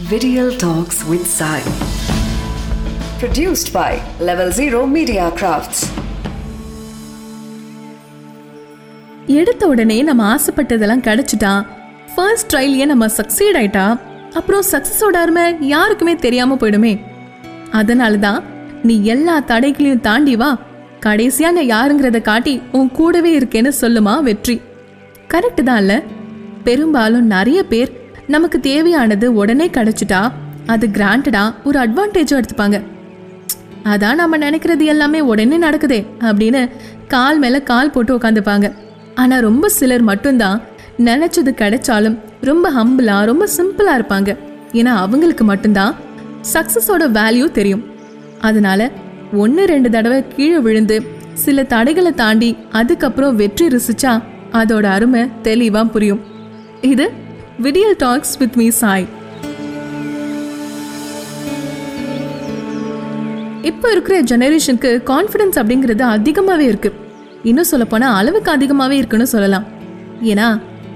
Video Talks with Sai. Produced by Level Zero Media Crafts. எடுத்த உடனே நம்ம ஆசைப்பட்டதெல்லாம் கிடைச்சிட்டா? ஃபர்ஸ்ட் ட்ரையிலேயே நம்ம சக்சீட் ஆயிட்டா? அப்புறம் சக்ஸஸோட அருமை யாருக்குமே தெரியாம போயிடுமே. அதனால தான் நீ எல்லா தடைகளையும் தாண்டி வா. கடைசியா நான் யாருங்கிறத காட்டி உன் கூடவே இருக்கேன்னு சொல்லுமா வெற்றி. கரெக்டு தான் இல்லை? பெரும்பாலும் நிறைய பேர் நமக்கு தேவையானது உடனே கிடைச்சிட்டா அது கிராண்டடா ஒரு அட்வான்டேஜும் எடுத்துப்பாங்க. அதான் நம்ம நினைக்கிறது எல்லாமே உடனே நடக்குதே அப்படின்னு கால் மேல கால் போட்டு உட்காந்துப்பாங்க ஆனா ரொம்ப சிலர் மட்டும்தான் நினைச்சது கிடைச்சாலும் ரொம்ப ஹம்பிளா ரொம்ப சிம்பிளா இருப்பாங்க. ஏன்னா அவங்களுக்கு மட்டும்தான் சக்சஸோட வேல்யூ தெரியும். அதனால ஒன்று ரெண்டு தடவை கீழே விழுந்து சில தடைகளை தாண்டி அதுக்கப்புறம் வெற்றி ருசிச்சா அதோட அருமை தெளிவாக புரியும். இது விடியல் டாக்ஸ் வித் மீ சாய் இப்போ இருக்கிற ஜெனரேஷனுக்கு கான்ஃபிடன்ஸ் அப்படிங்கிறது அதிகமாகவே இருக்கு. இன்னும் சொல்லப்போனால் அளவுக்கு அதிகமாகவே இருக்குன்னு சொல்லலாம். ஏன்னா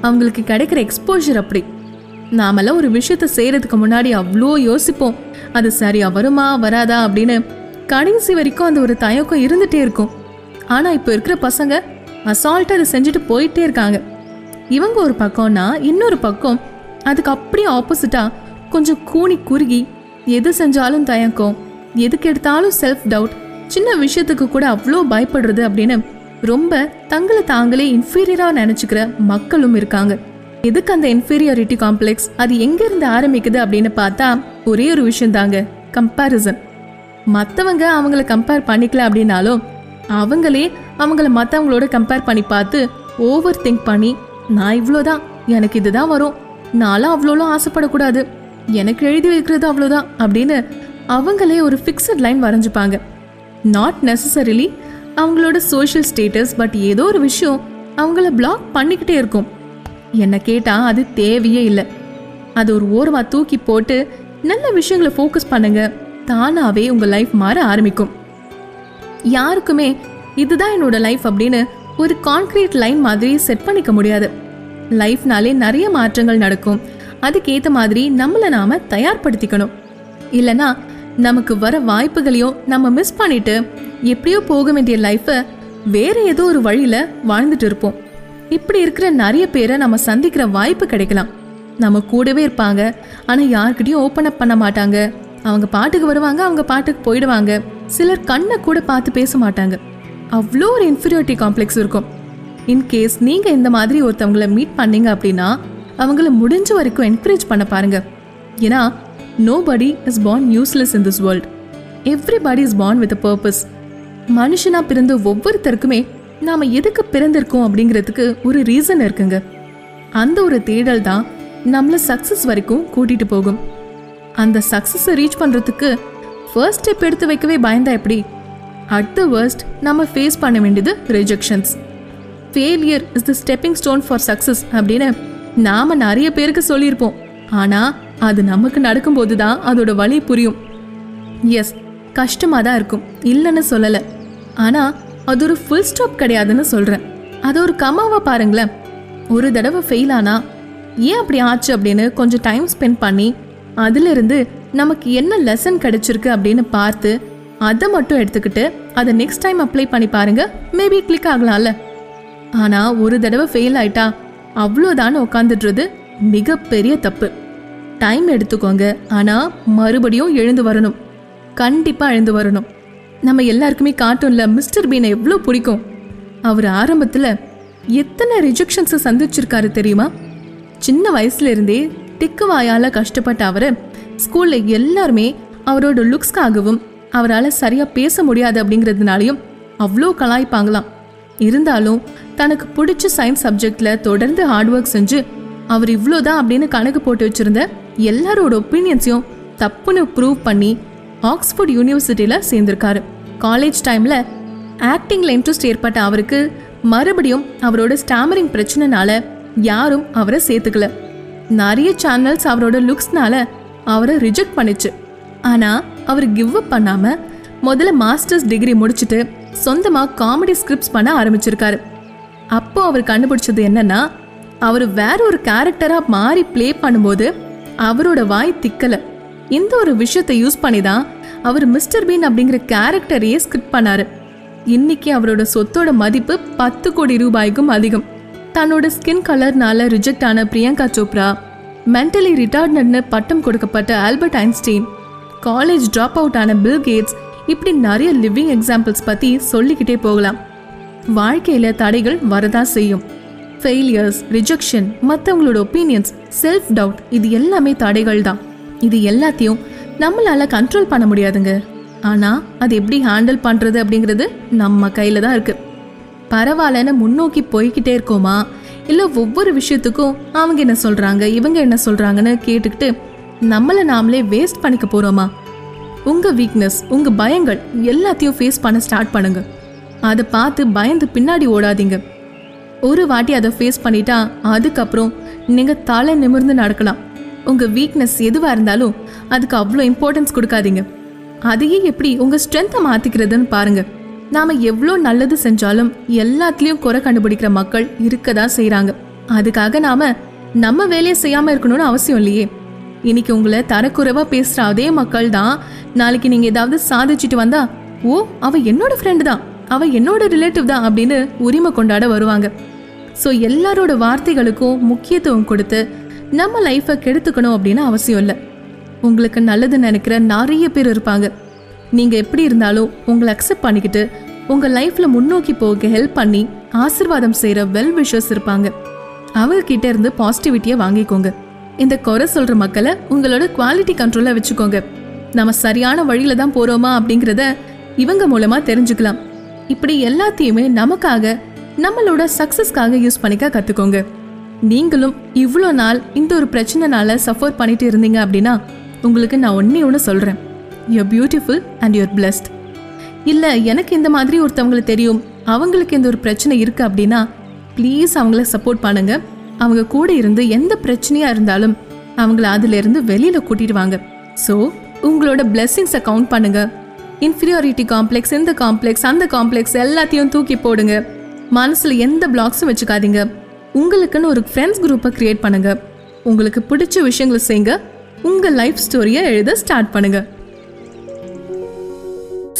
அவங்களுக்கு கிடைக்கிற எக்ஸ்போஜர் அப்படி. நாமெல்லாம் ஒரு விஷயத்த செய்கிறதுக்கு முன்னாடி அவ்வளோ யோசிப்போம். அது சரியா வருமா வராதா அப்படின்னு கடைசி வரைக்கும் அந்த ஒரு தயக்கம் இருந்துகிட்டே இருக்கும். ஆனால் இப்போ இருக்கிற பசங்க அசால்ட்டாக அதை செஞ்சுட்டு போயிட்டே இருக்காங்க. இவங்க ஒரு பக்கம்னா இன்னொரு பக்கம். அதுக்கு அப்படியே ஆப்போசிட்டா கொஞ்சம் கூனி குறுகி எது செஞ்சாலும் தயக்கம் எதுக்கு எடுத்தாலும் செல்ஃப் டவுட் சின்ன விஷயத்துக்கு கூட அவ்வளோ பயப்படுறது அப்படின்னு ரொம்ப தங்களை தாங்களே இன்ஃபீரியராக நினச்சிக்கிற மக்களும் இருக்காங்க. எதுக்கு அந்த இன்ஃபீரியாரிட்டி காம்ப்ளெக்ஸ் அது எங்க இருந்து ஆரம்பிக்குது அப்படின்னு பார்த்தா ஒரே ஒரு விஷயம் தாங்க கம்பேரிசன் மற்றவங்க அவங்கள கம்பேர் பண்ணிக்கல அப்படின்னாலும் அவங்களே அவங்கள மற்றவங்களோட கம்பேர் பண்ணி பார்த்து ஓவர் திங்க் பண்ணி நான் இவ்வளோதான். எனக்கு இதுதான் வரும். நான்லாம் அவ்வளோலாம் ஆசைப்படக்கூடாது. எனக்கு எழுதி வைக்கிறது அவ்வளோதான் அப்படின்னு அவங்களே ஒரு ஃபிக்ஸட் லைன் வரைஞ்சிப்பாங்க. நாட் நெசசரிலி அவங்களோட சோஷியல் ஸ்டேட்டஸ் பட் ஏதோ ஒரு விஷயம் அவங்கள பிளாக் பண்ணிக்கிட்டே இருக்கும். என்னை கேட்டால் அது தேவையே இல்லை. அது ஒரு ஓரமாக தூக்கி போட்டு நல்ல விஷயங்களை ஃபோக்கஸ் பண்ணுங்க. தானாகவே உங்கள் லைஃப் மாற ஆரம்பிக்கும். யாருக்குமே இதுதான் என்னோட லைஃப் அப்படின்னு ஒரு கான்கிரீட் லைன் மாதிரி செட் பண்ணிக்க முடியாது. லைஃப்னாலே நிறைய மாற்றங்கள் நடக்கும். அதுக்கேற்ற மாதிரி நம்மளை நாம தயார்படுத்திக்கணும். இல்லைனா நமக்கு வர வாய்ப்புகளையும் நம்ம மிஸ் பண்ணிட்டு எப்படியோ போக வேண்டிய லைஃப்பை வேற ஏதோ ஒரு வழியில வாழ்ந்துட்டு இருப்போம். இப்படி இருக்கிற நிறைய பேரை நம்ம சந்திக்கிற வாய்ப்பு கிடைக்கலாம். நம்ம கூடவே இருப்பாங்க. ஆனால் யார்கிட்டயும் ஓப்பன் அப் பண்ண மாட்டாங்க. அவங்க பாட்டுக்கு வருவாங்க அவங்க பாட்டுக்கு போயிடுவாங்க. சிலர் கண்ணை கூட பார்த்து பேச மாட்டாங்க. அவ்வளோ ஒரு இன்ஃபீரியாரிட்டி காம்ப்ளெக்ஸ் இருக்கும். இன்கேஸ் நீங்கள் இந்த மாதிரி ஒருத்தவங்கள மீட் பண்ணீங்க அப்படின்னா அவங்கள முடிஞ்ச வரைக்கும் என்கரேஜ் பண்ண பாருங்க. ஏன்னா nobody is born useless in this world everybody is born with a purpose மனுஷனா பிறந்த ஒவ்வொருத்தருக்குமே நாம எதுக்கு பிறந்திருக்கோம் அப்படிங்கிறதுக்கு ஒரு ரீசன் இருக்குங்க. அந்த ஒரு தேடல் தான் நம்மளை சக்சஸ் வரைக்கும் கூட்டிட்டு போகும். அந்த சக்சஸை ரீச் பண்றதுக்கு ஃபர்ஸ்ட் ஸ்டெப் எடுத்து வைக்கவே பயந்தா எப்படி? அட் த வர்ஸ்ட் நம்ம ஃபேஸ் பண்ண வேண்டியது rejections failure is the stepping stone for success அப்படின்னு நாம நிறைய பேருக்கு சொல்லியிருப்போம். ஆனா அது நமக்கு நடக்கும்போது தான் அதோட வழி புரியும். எஸ் கஷ்டமாக தான் இருக்கும். இல்லைன்னு சொல்லலை. ஆனால் அது ஒரு ஃபுல் ஸ்டாப் கிடையாதுன்னு சொல்கிறேன் அது ஒரு கமாவை பாருங்களேன். ஒரு தடவை ஃபெயில் ஆனா ஏன் அப்படி ஆச்சு அப்படின்னு கொஞ்சம் டைம் ஸ்பெண்ட் பண்ணி அதிலிருந்து நமக்கு என்ன லெசன் கிடைச்சிருக்கு அப்படின்னு பார்த்து அதை மட்டும் எடுத்துக்கிட்டு அதை நெக்ஸ்ட் டைம் அப்ளை பண்ணி பாருங்கள் மேபி கிளிக் ஆகலாம்ல. ஆனா ஒரு தடவை ஃபெயில் ஆயிட்டா அவ்வளோதான் உட்காந்துடுறது மிகப்பெரிய தப்பு. டைம் எடுத்துக்கோங்க. ஆனா மறுபடியும் எழுந்து வரணும். கண்டிப்பா எழுந்து வரணும். நம்ம எல்லாருக்குமே கார்ட்டூனில் மிஸ்டர் பீனை எவ்வளோ பிடிக்கும்? அவர் ஆரம்பத்தில் எத்தனை ரிஜெக்ஷன்ஸை சந்திச்சிருக்காரு தெரியுமா? சின்ன வயசுலேருந்தே திக்கு வாயால் கஷ்டப்பட்ட அவரை ஸ்கூலில் எல்லாருமே அவரோட லுக்ஸ்க்காகவும் அவரால் சரியாக பேச முடியாது அப்படிங்கிறதுனாலையும் அவ்வளோ கலாய்ப்பாங்களாம். இருந்தாலும் தனக்கு பிடிச்ச சயின்ஸ் சப்ஜெக்ட்ல தொடர்ந்து ஹார்ட் ஒர்க் செஞ்சு அவர் இவ்வளோதான் அப்படின்னு கணக்கு போட்டு வச்சிருந்த எல்லாரோட ஒப்பீனியன்ஸையும் தப்புன்னு ப்ரூவ் பண்ணி ஆக்ஸ்போர்ட் யூனிவர்சிட்டியில் சேர்ந்திருக்காரு. காலேஜ் டைமில் ஆக்டிங்கில் இன்ட்ரெஸ்ட் ஏற்பட்ட அவருக்கு மறுபடியும் அவரோட ஸ்டாமரிங் பிரச்சனைனால யாரும் அவரை சேர்த்துக்கல. நிறைய சேனல்ஸ் அவரோட லுக்ஸ்னால அவரை ரிஜெக்ட் பண்ணுச்சு. ஆனால் அவர் கிவ் அப் பண்ணாமல் முதல்ல மாஸ்டர்ஸ் டிகிரி முடிச்சுட்டு சொந்தமாக காமெடி ஸ்கிரிப்ட்ஸ் பண்ண ஆரம்பிச்சிருக்காரு. அப்போ அவர் கண்டுபிடிச்சது என்னன்னா அவர் வேற ஒரு கேரக்டரா மாறி ப்ளே பண்ணும்போது அவரோட வாய் திக்கல. இந்த ஒரு விஷயத்தை யூஸ் பண்ணி தான் அவர் மிஸ்டர் பீன் அப்படிங்கிற கேரக்டரையே ஸ்கிரிப்ட் பண்ணாரு. இன்னைக்கு அவரோட சொத்தோட மதிப்பு பத்து கோடி ரூபாய்க்கும் அதிகம். தன்னோட ஸ்கின் கலர்னால ரிஜெக்ட் ஆன பிரியங்கா சோப்ரா மென்டலி ரிட்டார்ட்னு பட்டம் கொடுக்கப்பட்ட Albert Einstein college drop out ஆன பில் கேட்ஸ் இப்படி நிறைய லிவிங் எக்ஸாம்பிள்ஸ் பத்தி சொல்லிக்கிட்டே போகலாம். வாழ்க்கையில தடைகள் வரதா செய்யும். ஃபெயிலியர்ஸ் ரிஜெக்ஷன் மற்றவங்களோட ஒப்பீனியன்ஸ் செல்ஃப் டவுட் இது எல்லாமே தடைகள் தான். இது எல்லாத்தையும் நம்மளால கண்ட்ரோல் பண்ண முடியாதுங்க. ஆனா அது எப்படி ஹேண்டில் பண்றது அப்படிங்கிறது நம்ம கையில தான் இருக்கு. பரவாயில்லன்னு முன்னோக்கி போய்கிட்டே இருக்கோமா? இல்லை ஒவ்வொரு விஷயத்துக்கும் அவங்க என்ன சொல்றாங்க இவங்க என்ன சொல்றாங்கன்னு கேட்டுக்கிட்டு நம்மளை நாமளே வேஸ்ட் பண்ணிக்க போறோமா? உங்க வீக்னஸ் உங்க பயங்கள் எல்லாத்தையும் ஃபேஸ் பண்ண ஸ்டார்ட் பண்ணுங்க. அதை பார்த்து பயந்து பின்னாடி ஓடாதீங்க. ஒரு வாட்டி அதை ஃபேஸ் பண்ணிட்டா அதுக்கப்புறம் நீங்கள் தலை நிமிர்ந்து நடக்கலாம். உங்கள் வீக்னஸ் எதுவாக இருந்தாலும் அதுக்கு அவ்வளோ இம்பார்ட்டன்ஸ் கொடுக்காதீங்க. அதையே எப்படி உங்கள் ஸ்ட்ரென்த்தை மாற்றிக்கிறதுன்னு பாருங்கள் நாம் எவ்வளோ நல்லது செஞ்சாலும் எல்லாத்துலேயும் குறை கண்டுபிடிக்கிற மக்கள் இருக்க தான் செய்கிறாங்க அதுக்காக நாம் நம்ம வேலையை செய்யாமல் இருக்கணும்னு அவசியம் இல்லையே. இன்னைக்கு உங்களை தரக்குறைவாக பேசுகிற அதே மக்கள் தான் நாளைக்கு நீங்கள் ஏதாவது சாதிச்சுட்டு வந்தா ஓ அவள் என்னோட ஃப்ரெண்டு தான். அவ என்னோட ரிலேட்டிவ் தான் அப்படின்னு உரிமை கொண்டாட வருவாங்க. ஸோ எல்லாரோட வார்த்தைகளுக்கும் முக்கியத்துவம் கொடுத்து நம்ம லைஃப்பை கெடுத்துக்கணும் அப்படின்னு அவசியம் இல்லை. உங்களுக்கு நல்லது நினைக்கிற நிறைய பேர் இருப்பாங்க. நீங்கள் எப்படி இருந்தாலும் உங்களை அக்செப்ட் பண்ணிக்கிட்டு உங்கள் லைஃப்பில் முன்னோக்கி போக ஹெல்ப் பண்ணி ஆசிர்வாதம் செய்கிற வெல் விஷஸ் இருப்பாங்க. அவர்கிட்ட இருந்து பாசிட்டிவிட்டியை வாங்கிக்கோங்க. இந்த குறை சொல்கிற மக்களை உங்களோட குவாலிட்டி கண்ட்ரோல்ல வச்சுக்கோங்க. நம்ம சரியான வழியில தான் போகிறோமா அப்படிங்கிறத இவங்க மூலமாக தெரிஞ்சுக்கலாம். இப்படி எல்லாத்தையுமே நமக்காக நம்மளோட சக்சஸ்க்காக யூஸ் பண்ணிக்க கற்றுக்கோங்க நீங்களும் இவ்வளோ நாள் இந்த ஒரு பிரச்சனைனால சஃபர் பண்ணிட்டு இருந்தீங்க அப்படின்னா உங்களுக்கு நான் ஒன்றே ஒன்று சொல்கிறேன் you're beautiful and you're blessed இல்லை எனக்கு இந்த மாதிரி ஒருத்தவங்களை தெரியும். அவங்களுக்கு இந்த ஒரு பிரச்சனை இருக்கு அப்படின்னா ப்ளீஸ் அவங்கள சப்போர்ட் பண்ணுங்க. அவங்க கூட இருந்து எந்த பிரச்சனையாக இருந்தாலும் அவங்கள அதுலேருந்து வெளியில் கூட்டிடுவாங்க ஸோ உங்களோட பிளெஸ்ஸிங்ஸை கவுண்ட் பண்ணுங்கள் இன்ஃபீரியாரிட்டி காம்ப்ளெக்ஸ் இந்த காம்ப்ளெக்ஸ் அந்த காம்ப்ளெக்ஸ் எல்லாத்தையும் தூக்கி போடுங்க. மனசில் எந்த பிளாக்ஸும் வச்சுக்காதீங்க. உங்களுக்குன்னு ஒரு ஃப்ரெண்ட்ஸ் குரூப்பை கிரியேட் பண்ணுங்க. உங்களுக்கு பிடிச்ச விஷயங்களை செய்யுங்க. உங்கள் லைஃப் ஸ்டோரியை எழுத ஸ்டார்ட் பண்ணுங்க.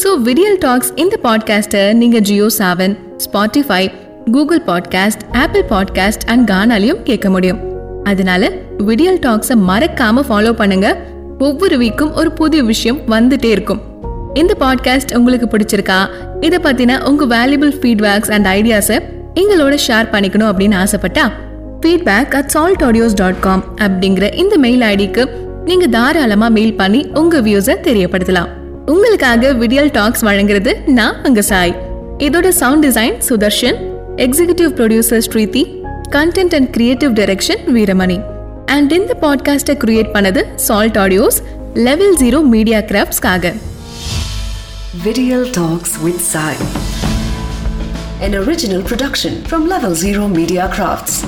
ஸோ விடியல் டாக்ஸ் இந்த பாட்காஸ்ட்டை நீங்கள் Jio Saavn Spotify Google podcast Apple podcast and கானாலையும் கேட்க முடியும். அதனால விடியல் டாக்ஸை மறக்காம ஃபாலோ பண்ணுங்க. ஒவ்வொரு வீக்கும் ஒரு புதிய விஷயம் வந்துட்டே இருக்கும். இந்த பாட்காஸ்ட் உங்களுக்கு பிடிச்சிருக்கா? இதை பத்தின உங்க வேல்யூபிள் ஃபீட்பேக்ஸ் அண்ட் ஐடியாஸை எங்களோட ஷேர் பண்ணிக்கணும் அப்படின்னு ஆசைப்பட்டா feedback at salt audios dot com அப்படிங்கிற இந்த மெயில் ஐடிக்கு நீங்க தாராளமா மெயில் பண்ணி உங்க வியூஸை தெரியப்படுத்தலாம். உங்களுக்காக விடியல் டாக்ஸ் வழங்குறது நான் உங்க சாய் இதோட sound design Sudharshan executive producer Sridhi content and creative direction Veeramani. And இந்த பாட்காஸ்ட்டை கிரியேட் பண்ணது salt audios level zero media கிராஃப்ட்ஸ்க்காக Videal Talks with Sai. An original production from Level Zero Media Crafts.